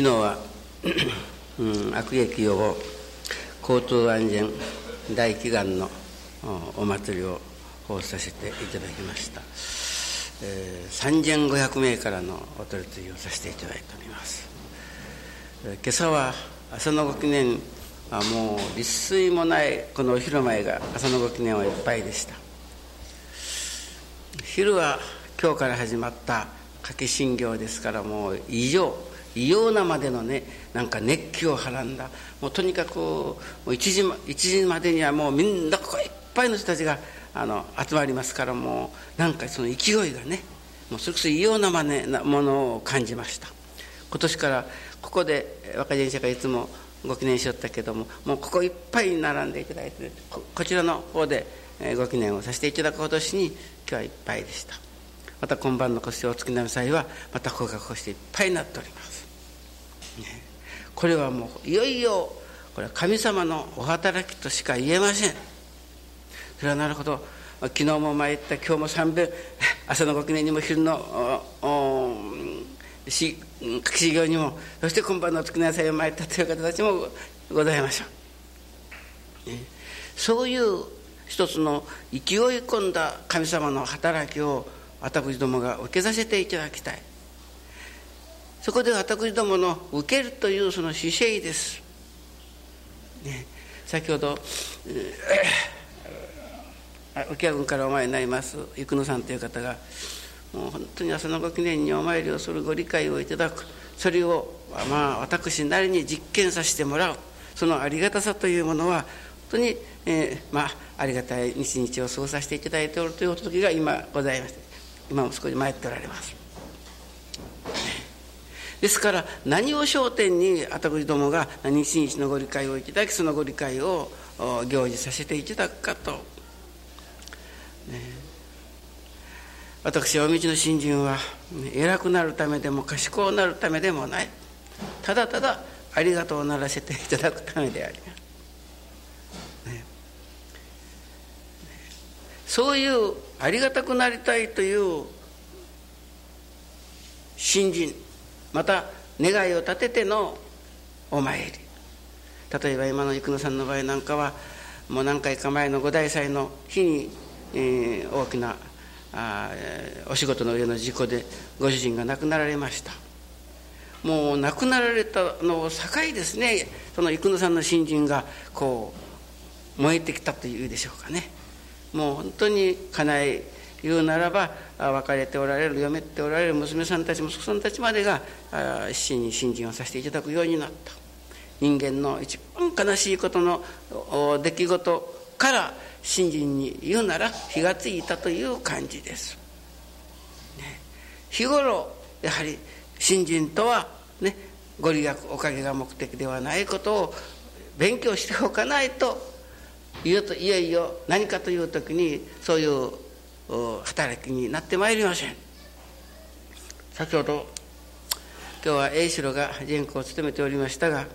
昨日は、うん、悪劇予防交通安全大祈願のお祭りを奉させていただきました、えー、3500名からのお取り次ぎをさせていただいております、えー、今朝は朝のご記念あもう立水もないこのお昼前が朝のご記念はいっぱいでした。昼は今日から始まった掛け信行ですからもう異常。異様なまでのねなんか熱気をはらんだ。もうとにかくもう1時 ,1 時までにはもうみんなこういっぱいの人たちがあの集まりますからもうなんかその勢いがねもうそれこそ異様なまねなものを感じました。今年からここで若人者がいつもご記念しよったけどももうここいっぱい並んでいただいてこちらの方でご記念をさせていただく年に今日はいっぱいでした。また今晩の腰をお月並み際はまたここがこうしていっぱいになっております、これはもういよいよこれは神様のお働きとしか言えません。それはなるほど。昨日も参った今日も三遍朝のご記念にも昼のし修行にもそして今晩のお月の祭を参ったという方たちもございましょう、そういう一つの勢い込んだ神様の働きを私どもが受けさせていただきたい。そこで私どもの受けるというその姿勢です、ね、先ほど、浮谷君からお前になります。生野さんという方がもう本当に朝のご記念にお参りをするご理解をいただく。それをまあ私なりに実験させてもらう。そのありがたさというものは本当に、えー、まあありがたい日々を過ごさせていただいておるという時が今ございまして今も少し参っておられます。ですから何を焦点に私どもが日々のご理解をいただきそのご理解を行事させていただくかと、ね、私はお道の新人は偉くなるためでも賢くなるためでもない。ただただありがとうをならせていただくためであり。ますそういうありがたくなりたいという信心また願いを立ててのお参り。例えば今の生野さんの場合なんかはもう何回か前の五大祭の日に、えー、大きなあお仕事の上の事故でご主人が亡くなられました。もう亡くなられたのを境ですねその生野さんの信心がこう燃えてきたというでしょうかね。もう本当に家内言うならば別れておられる嫁っておられる娘さんたち息子さんたちまでが死に信心をさせていただくようになった。人間の一番悲しいことの出来事から信心に言うなら火がついたという感じです、ね、日頃やはり信心とはねご利益おかげが目的ではないことを勉強しておかないといよいよいよ何かという時にそういう働きになってまいりません。先ほど今日は栄四郎が全校を務めておりましたが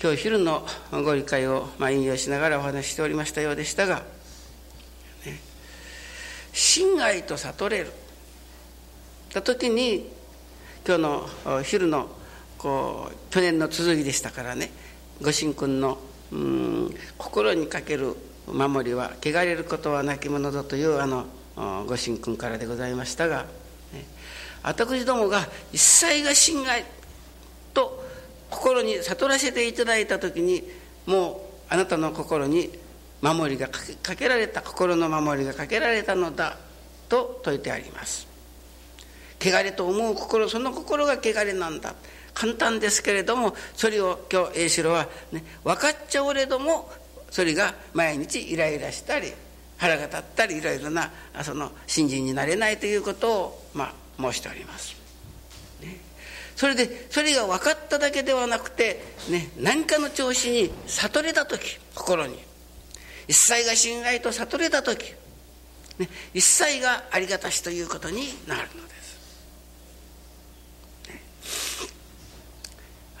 今日昼のご理解をまあ引用しながらお話ししておりましたようでしたが、ね、心外と悟れる。た時に今日の昼のこう去年の続きでしたからねご神君の心にかける守りは汚れることはなきものだというあのご神君からでございましたが、ね、私どもが一切が侵害と心に悟らせていただいた時にもうあなたの心に守りがかけられた心の守りがかけられたのだと説いてあります。汚れと思う心その心が汚れなんだ。簡単ですけれどもそれを今日栄四郎は、ね、分かっちゃおれどもそれが毎日イライラしたり腹が立ったりいろいろなその信心になれないということを、まあ、申しております。ね、それでそれが分かっただけではなくて、ね、何かの調子に悟れた時心に一切が信頼と悟れた時、ね、一切がありがたしということになるのです。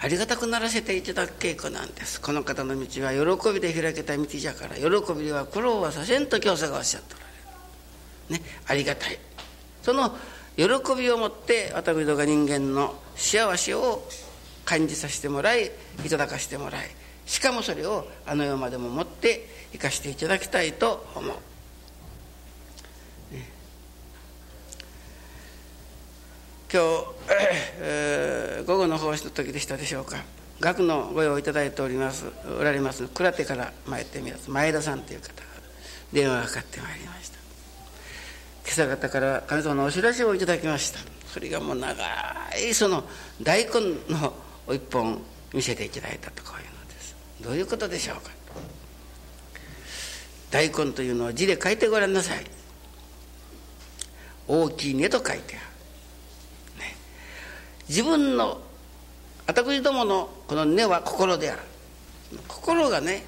ありがたくならせていただく稽古なんです。この方の道は喜びで開けた道じゃから喜びでは苦労はさせんと教祖がおっしゃっておられる。ねありがたい。その喜びをもって私どが人間の幸せを感じさせてもらいいただかせてもらいしかもそれをあの世までも持って生かしていただきたいと思う。今日、えー、午後の奉仕の時でしたでしょうか。学のご用意いただいておりますおられます倉手から参ってみます。前田さんという方が電話がかかってまいりました。今朝方から神様のお知らせをいただきました。それがもう長いその大根の一本見せていただいたとこういうのです。どういうことでしょうか。大根というのは字で書いてごらんなさい。大きい根と書いてある。自分の私どものこの根は心である。心がね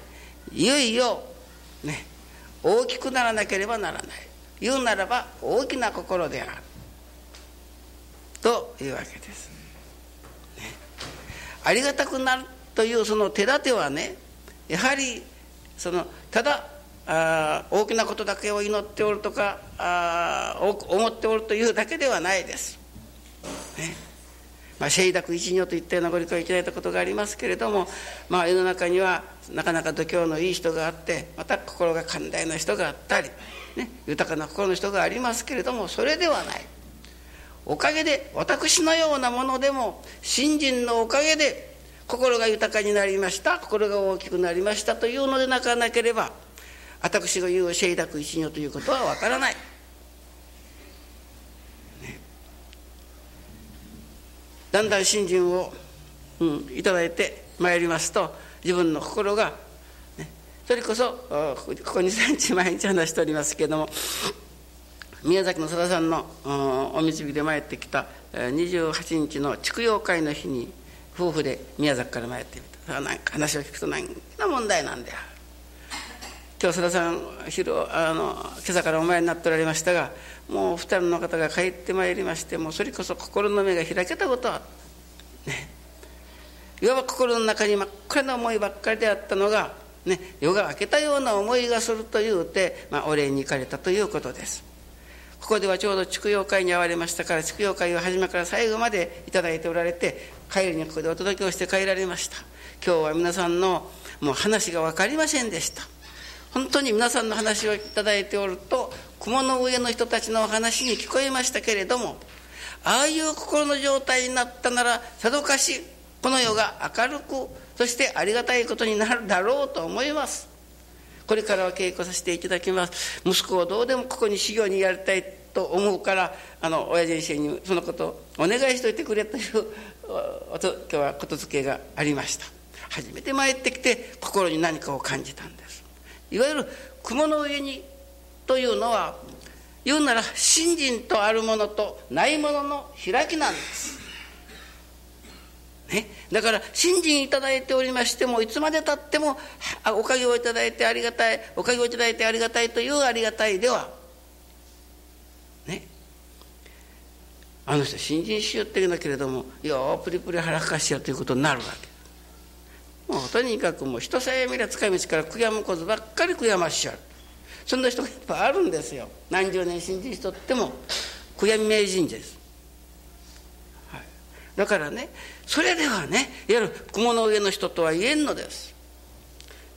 いよいよね大きくならなければならない。言うならば大きな心である。というわけです、ね、ありがたくなるというその手立てはねやはりそのただあ大きなことだけを祈っておるとかあ思っておるというだけではないです。ね。まあ、シェイダク一女といったようなご理解をいただいたことがありますけれども、まあ、世の中にはなかなか度胸のいい人があってまた心が寛大な人があったり、ね、豊かな心の人がありますけれどもそれではないおかげで私のようなものでも信心のおかげで心が豊かになりました心が大きくなりましたというのでなかなければ私が言うシェイダク一女ということはわからない。だんだん信心を、うん、いただいてまいりますと自分の心が、ね、それこそここ23日毎日話しておりますけれども宮崎の佐田さんのお導きで参ってきた28日の畜養会の日に夫婦で宮崎から参ってみた。なんか話を聞くと何な問題なんだよ。今日須田さん昼あの今朝からお前になっておられましたがもう二人の方が帰ってまいりましてもうそれこそ心の目が開けたことはね。いわば心の中に真っ暗な思いばっかりであったのが、ね、夜が明けたような思いがするというて、まあ、お礼に行かれたということです。ここではちょうど畜養会に会われましたから畜養会を初めから最後まで頂いておられて帰りにここでお届けをして帰られました。今日は皆さんのもう話が分かりませんでした。本当に皆さんの話をいただいておると雲の上の人たちのお話に聞こえましたけれどもああいう心の状態になったならさぞかしこの世が明るくそしてありがたいことになるだろうと思います。これからは稽古させていただきます。息子をどうでもここに修行にやりたいと思うからあの親先生にそのことをお願いしといてくれという今日はことづけがありました。初めて参ってきて心に何かを感じたんです。いわゆる雲の上にというのは言うなら信心とあるものとないものの開きなんです。ね、だから信心いただいておりましてもいつまでたってもおかげをいいてありがたいおかげをいいてありがたいというありがたいではね？あの人信心しよってるんだけれどもよプリプリ腹かしようということになるわけ。とにかくもう人さえ見りゃ使い道から悔やむことばっかり悔やましちゃう。そんな人がいっぱいあるんですよ。何十年信じる人っても悔やみ名人です、はい、だからねそれではねいわゆる雲の上の人とは言えんのです。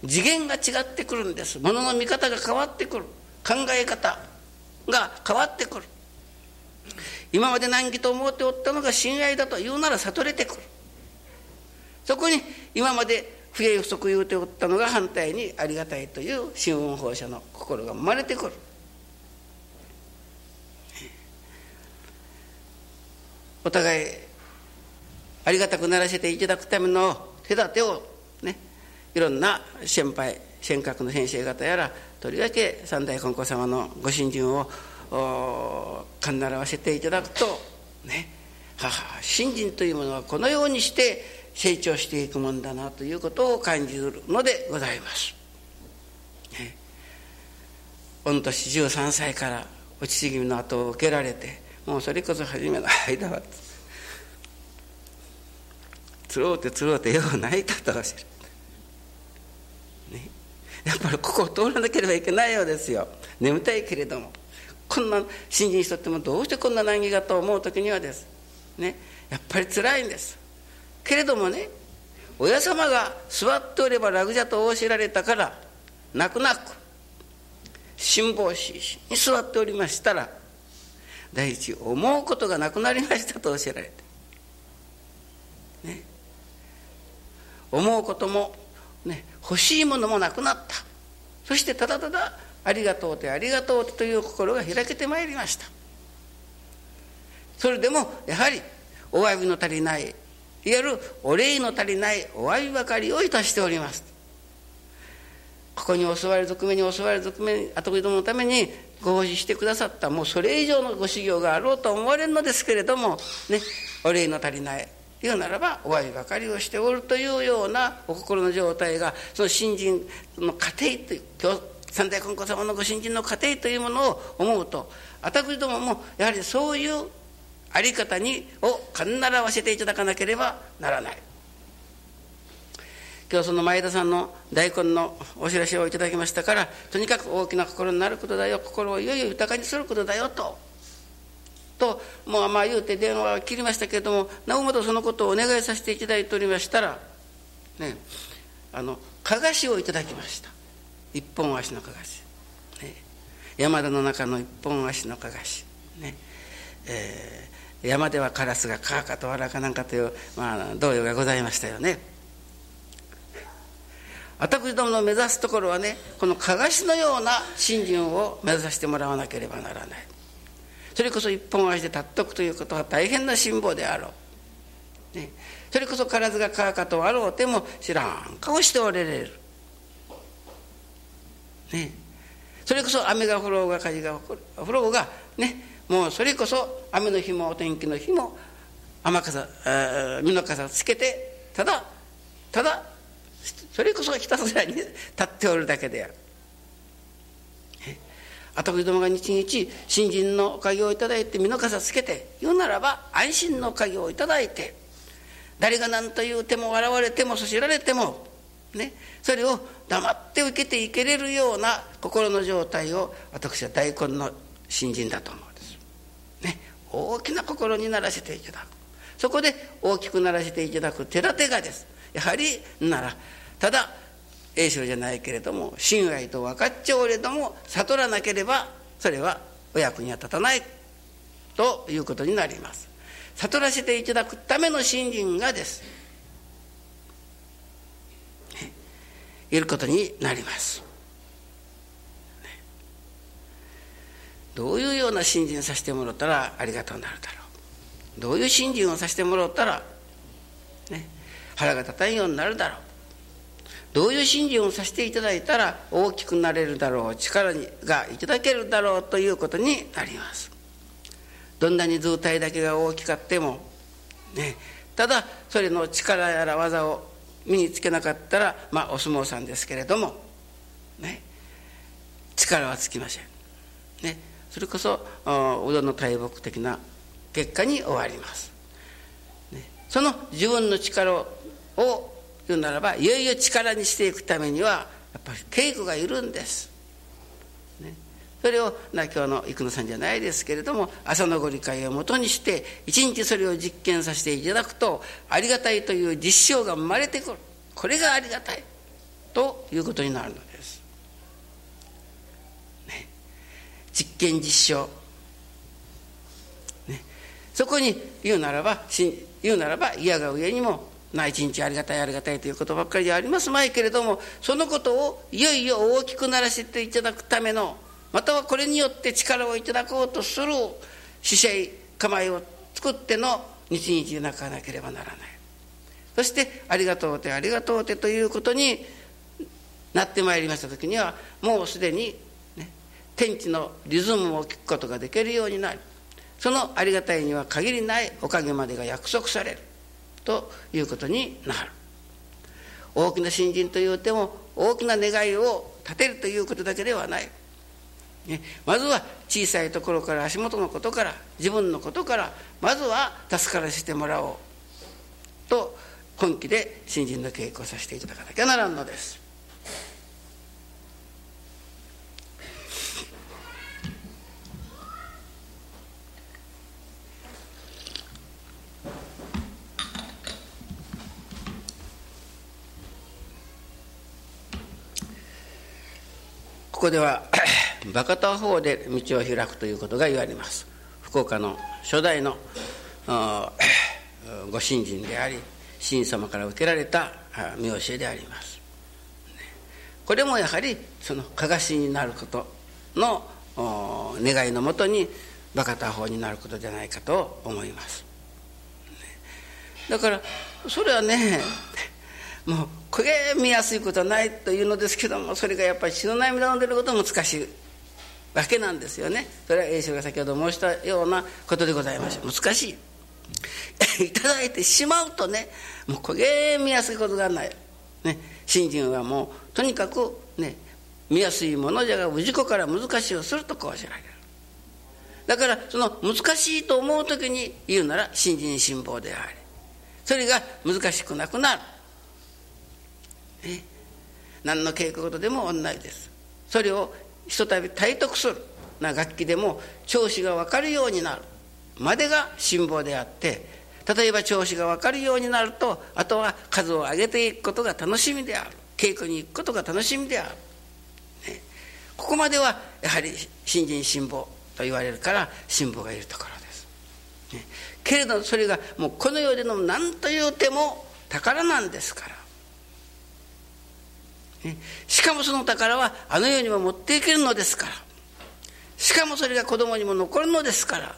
次元が違ってくるんです。ものの見方が変わってくる。考え方が変わってくる。今まで難儀と思っておったのが親愛だと言うなら悟れてくる。そこに今まで不平不足言うておったのが反対にありがたいという新聞放射の心が生まれてくる。お互いありがたくならせていただくための手立てをねいろんな先輩尖閣の先生方やらとりわけ三代金光様のご信心をかんならわせていただくとね母信心というものはこのようにして成長していくもんだなということを感じるのでございます。ね、御年13歳からお父君の後を受けられてもうそれこそ初めの間はつろうてつろうてよう泣いたとおっしゃる。ね、やっぱりここを通らなければいけないようですよ。眠たいけれども。こんな信心しとってもどうしてこんな難儀がと思う時にはです。ね。やっぱり辛いんです。けれどもね親様が座っておれば楽じゃと仰せられたから泣く泣く辛抱しに座っておりましたら第一思うことがなくなりましたと教えられて、ね、思うことも、ね、欲しいものもなくなった。そしてただただありがとうてありがとうてという心が開けてまいりました。それでもやはりお詫びの足りないいわゆるお礼の足りないお詫びばかりをいたしております。ここに襲われる賊目に襲われる賊目に後どものためにご奉仕してくださったもうそれ以上のご修行があろうと思われるのですけれどもねお礼の足りない言うならばお詫びばかりをしておるというようなお心の状態がその新人の過程という今日三代金光様のご新人の過程というものを思うと私どももやはりそういうあり方にを必ずわせていただかなければならない。今日その前田さんの大根のお知らせをいただきましたからとにかく大きな心になることだよ心をいよいよ豊かにすることだよと。ともうあまあ言うて電話を切りましたけれどもなおまとそのことをお願いさせていただいておりましたらねあのかがしをいただきました一本足のかがし、ね、山田の中の一本足のかがしねえ、山ではカラスがカーカとわらかなんかという、まあ、童謡がございましたよね。私どもの目指すところはねこのかがしのような信心を目指してもらわなければならない。それこそ一本足で立っとくということは大変な辛抱であろう、ね、それこそ体がかかとあろうても知らん顔しておれれる、ね、それこそ雨が降ろうが火が降ろうがねもうそれこそ雨の日もお天気の日も雨傘身の傘つけてただただそれこそひたすらに立っておるだけである。私どもが日々新人のおかげをいただいて身の傘つけて言うならば安心のおかげをいただいて誰が何と言うても笑われてもそしられてもねそれを黙って受けていけれるような心の状態を私は大根の新人だと思う。大きな心にならせていただく。そこで大きくならせていただく。手立てがです。やはりならただ栄翔じゃないけれども親愛と分かっちゃおれども悟らなければそれはお役には立たないということになります。悟らせていただくための信心がです、いることになります、どういうような信心させてもらったらありがとうになるだろう。どういう信心をさせてもらったらね腹が立たんようになるだろう。どういう信心をさせていただいたら大きくなれるだろう。力がいただけるだろうということになります。どんなに図体だけが大きかってもねただそれの力やら技を身につけなかったらまあお相撲さんですけれどもね力はつきません。ねそれこそうどんの大木的な結果に終わります、ね、その自分の力を言うならばいよいよ力にしていくためにはやっぱり稽古がいるんです。ね、それをな今日の生野さんじゃないですけれども朝のご理解をもとにして一日それを実験させていただくとありがたいという実証が生まれてくる。これがありがたい。ということになるので。す。ね、実験実証、ね、そこに言うならば言うならば嫌が上にもな一日ありがたいありがたいということばっかりではあります。まいけれどもそのことをいよいよ大きくならせていただくためのまたはこれによって力をいただこうとする姿勢構えを作っての日々でなかなければならない。そしてありがとうてありがとうてということになってまいりました時にはもうすでに、天地のリズムを聞くことができるようになりそのありがたいには限りないおかげまでが約束されるということになる。大きな信心というても大きな願いを立てるということだけではない、ね、まずは小さいところから足元のことから自分のことからまずは助からせてもらおうと本気で信心の稽古をさせていただかなきゃならんのです。こでは バカタ法で道を開くということが言われます。福岡の初代の ご信心であり神様から受けられた見教えであります。これもやはりそのかがしになることの願いのもとにバカタ法になることじゃないかと思います。だからそれはねもうこれ見やすいことはないというのですけどもそれがやっぱり血の涙を出ることは難しいわけなんですよね。それは栄翔が先ほど申したようなことでございましょう難しい。いただいてしまうとねもうこれ見やすいことがない、ね、信心はもうとにかくね見やすいものじゃが氏子から難しいをするとこうしられる。だからその難しいと思う時に言うなら信心辛抱でありそれが難しくなくなる、ね、何の稽古事でも同じです。それをひとたび体得する。な楽器でも調子が分かるようになる。までが辛抱であって例えば調子が分かるようになるとあとは数を上げていくことが楽しみである。稽古に行くことが楽しみである、ね、ここまではやはり新人辛抱と言われるから辛抱がいるところです、ね、けれどそれがもうこの世での何というても宝なんですから、しかもその宝はあの世にも持っていけるのですから。しかもそれが子供にも残るのですから。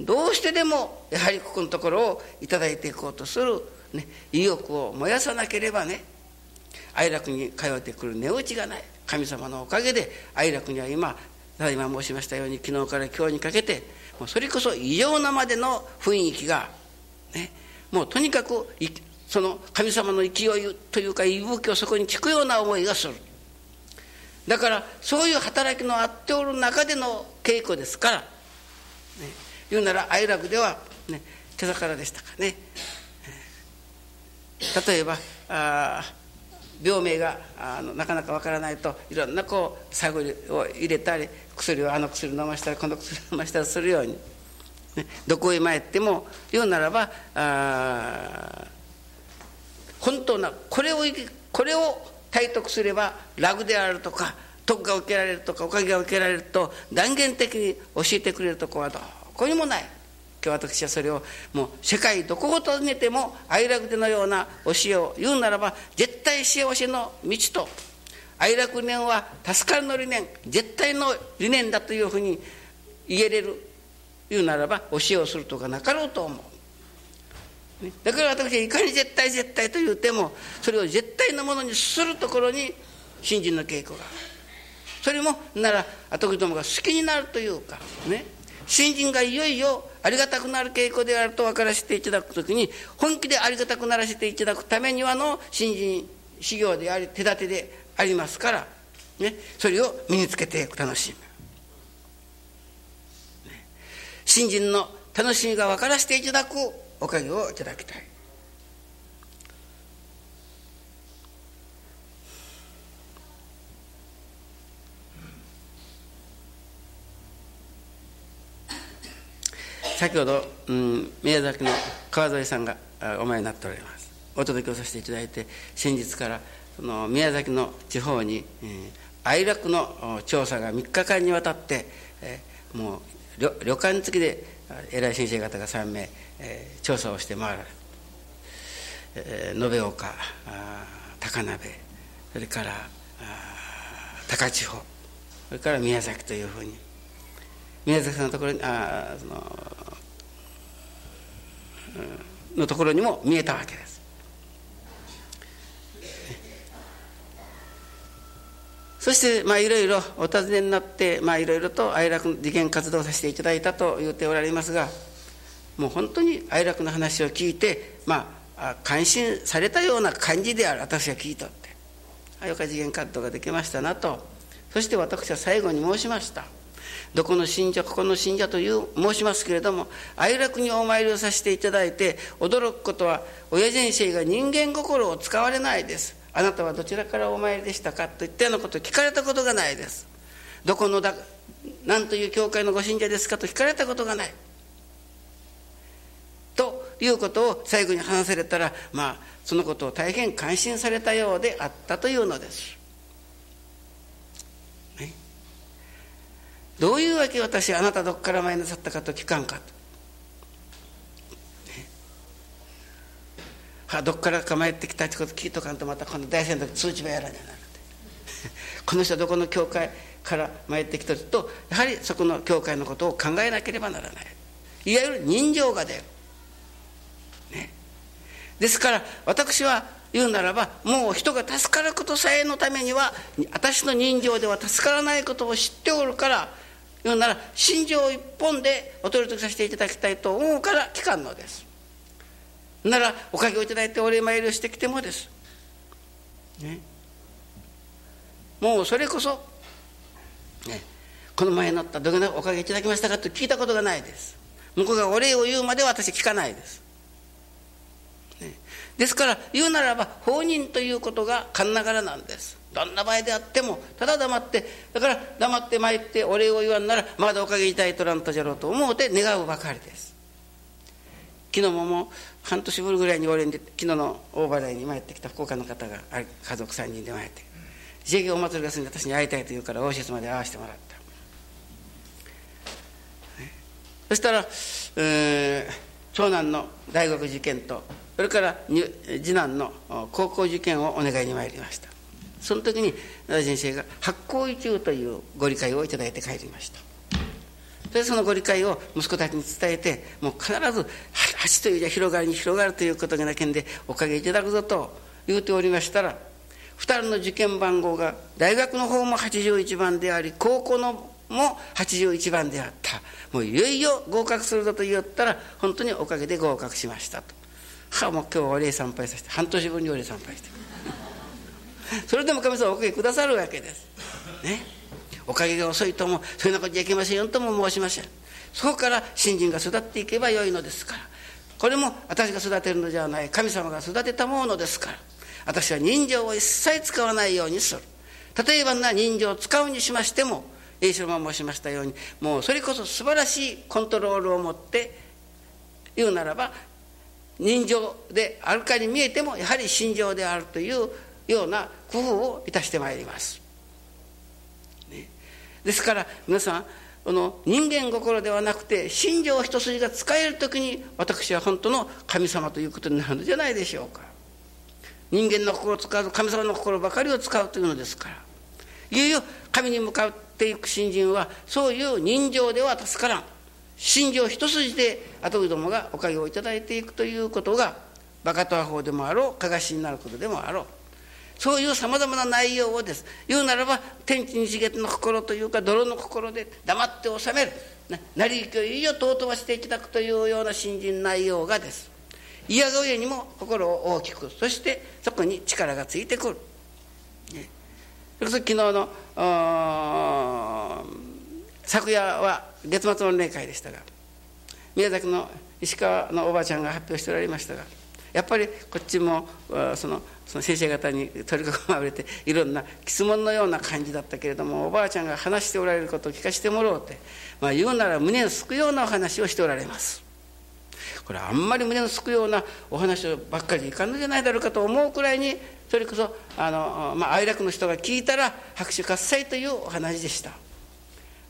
どうしてでもやはりここのところを頂いていこうとする、ね、意欲を燃やさなければね。愛楽に通ってくる値打ちがない。神様のおかげで愛楽には今ただ今申しましたように昨日から今日にかけてもうそれこそ異常なまでの雰囲気が、ね、もうとにかくその神様の勢いというか息吹をそこに聞くような思いがする。だからそういう働きのあっておる中での稽古ですから、ね、言うなら哀楽では、ね、今朝からでしたかね。例えばあ病名があのなかなかわからないといろんなこう探りを入れたり薬をあの薬飲ましたらこの薬飲ましたらするように、ね、どこへ参っても言うならばああ本当なこれをこれを体得すれば楽であるとか徳が受けられるとかおかげが受けられると断言的に教えてくれるとこはどこにもない。今日私はそれをもう世界どこを訪ねても愛楽でのような教えを言うならば絶対幸せの道と愛楽念は助かるの理念絶対の理念だというふうに言えれる言うならば教えをするとかなかろうと思う。だから私はいかに絶対絶対と言うてもそれを絶対のものにするところに信心の稽古がそれもなら後どもが好きになるというかね。新人がいよいよありがたくなる傾向であると分からせていただくときに本気でありがたくならせていただくためにはの新人修行であり手立てでありますから、ね、それを身につけていく楽しみ、ね、新人の楽しみが分からせていただくおかげをいただきたい。先ほど、うん、宮崎の川添さんがお前になっておられます。お届けをさせていただいて先日からその宮崎の地方に、えー、愛楽の調査が3日間にわたって、えー、もう旅旅館付きで偉い先生方が3名、えー、調査をして回られる、えー、延岡高鍋それから高千穂それから宮崎というふうに宮崎さんのところにあその、のところにも見えたわけです。そしてまあいろいろお尋ねになってまあいろいろと愛楽事件活動させていただいたと言っておられますがもう本当に愛楽の話を聞いてまあ感心されたような感じである私が聞いとって。あよか事件活動ができましたなと。そして私は最後に申しました。どこの信者ここの信者という申しますけれども哀楽にお参りをさせていただいて驚くことは親先生が人間心を使われないです。あなたはどちらからお参りでしたかといったようなことを聞かれたことがないです。どこのだ何という教会のご信者ですかと聞かれたことがない。ということを最後に話されたらまあそのことを大変感心されたようであったというのです。ね。どういうわけ私あなたどこから前なさったかと聞かんかと、ね、はどっから構えてきたってこと聞いとかんとまた今度大戦の時通知ばやらにゃなる この人はどこの教会から参ってきたとやはりそこの教会のことを考えなければならない。いわゆる人情が出る、ね、ですから私は言うならばもう人が助かることさえのためには私の人情では助からないことを知っておるから言うなら心情一本でお取りさせていただきたいと思うから聞かんのです。ならおかげをいただいてお礼参りをしてきてもです、ね、もうそれこそ、ね、この前乗ったどげなおかげいただきましたかと聞いたことがないです。向こうがお礼を言うまで私聞かないです。ですから言うならば放任ということが勘ながらなんです。どんな場合であってもただ黙ってだから黙って参ってお礼を言わんならまだおかげいたいとらんとじゃろうと思うて願うばかりです昨日ももう半年ぶりぐらいに俺に昨日の大払いに参ってきた福岡の方が家族3人で参って自営お祭りが済んで私に会いたいと言うから応接まで会わせてもらった、そしたら、えー、長男の大学受験とそれから次男の高校受験をお願いに参りました。その時に大先生が発行一中というご理解をいただいて帰りました。でそのご理解を息子たちに伝えてもう必ず橋というじゃ広がりに広がるということがなけんでおかげいただくぞと言うておりましたら2人の受験番号が大学の方も81番であり高校のも81番であった。もういよいよ合格するぞと言ったら本当におかげで合格しましたと。はあもう今日はお礼参拝させて半年分にお礼参拝して。それでも神様おかげくださるわけです。ね。おかげが遅いともそういうようなことじゃいけませんよとも申しません。そこから新人が育っていけばよいのですから。これも私が育てるのではない神様が育てたものですから。私は人情を一切使わないようにする。例えばな人情を使うにしましても栄翔も申しましたようにもうそれこそ素晴らしいコントロールを持って言うならば人情であるかに見えてもやはり心情であるというような工夫をいたしてまいります、ですから皆さんこの人間心ではなくて心情一筋が使える時に私は本当の神様ということになるのじゃないでしょうか。人間の心を使う神様の心ばかりを使うというのですから。いよいよ神に向かっていく信心はそういう人情では助からん信条一筋で後どもがおかげをいただいていくということがバカとアホでもあろうかがしになることでもあろう。そういうさまざまな内容をです言うならば天地日月の心というか泥の心で黙って収める成り行きをいよ尊ばしていただくというような新人内容がです嫌が上にも心を大きくそしてそこに力がついてくる、ね、それこそ昨日の昨夜は月末の礼会でしたが宮崎の石川のおばあちゃんが発表しておられましたがやっぱりこっちもそのその先生方に取り囲まれていろんな質問のような感じだったけれどもおばあちゃんが話しておられることを聞かせてもらおうって、まあ、言うなら胸をすくようなお話をしておられます。これあんまり胸をすくようなお話ばっかりいかんのじゃないだろうかと思うくらいにそれこそあの、まあ、愛楽の人が聞いたら拍手喝采というお話でした。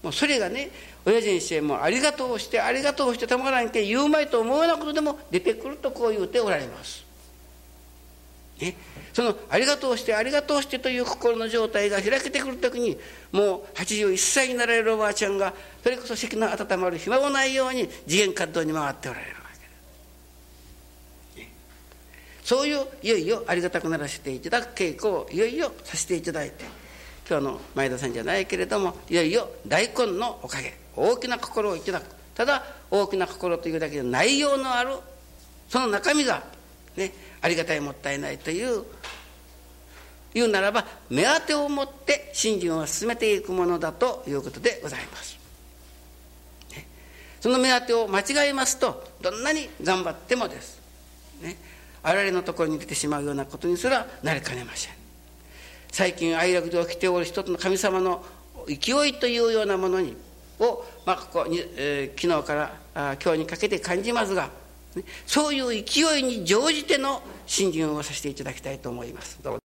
もうそれがね親先生もありがとうしてありがとうしてたまらんけ言うまいと思うようなことでも出てくるとこう言うておられます。ね、そのありがとうしてありがとうしてという心の状態が開けてくる時にもう81歳になられるおばあちゃんがそれこそ席の温まる暇もないように次元活動に回っておられるわけです。ね、そういういよいよありがたくならせていただく稽古をいよいよさせていただいて今日の前田さんじゃないけれどもいよいよ大根のおかげ大きな心をいただくただ大きな心というだけで内容のあるその中身がねありがたいもったいないという言うならば目当てを持って信心を進めていくものだということでございます。ね、その目当てを間違えますとどんなに頑張ってもです、ね、あられのところに出てしまうようなことにすらなりかねません。最近愛楽で起きておる一つの神様の勢いというようなものにを、まあ、ここに、えー、昨日からあ今日にかけて感じますが、ね、そういう勢いに乗じての信心をさせていただきたいと思います。どう